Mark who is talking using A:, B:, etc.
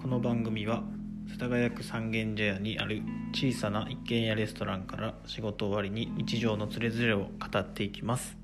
A: この番組は世田谷区三軒茶屋にある小さな一軒家レストランから仕事終わりに日常のつれづれを語っていきます。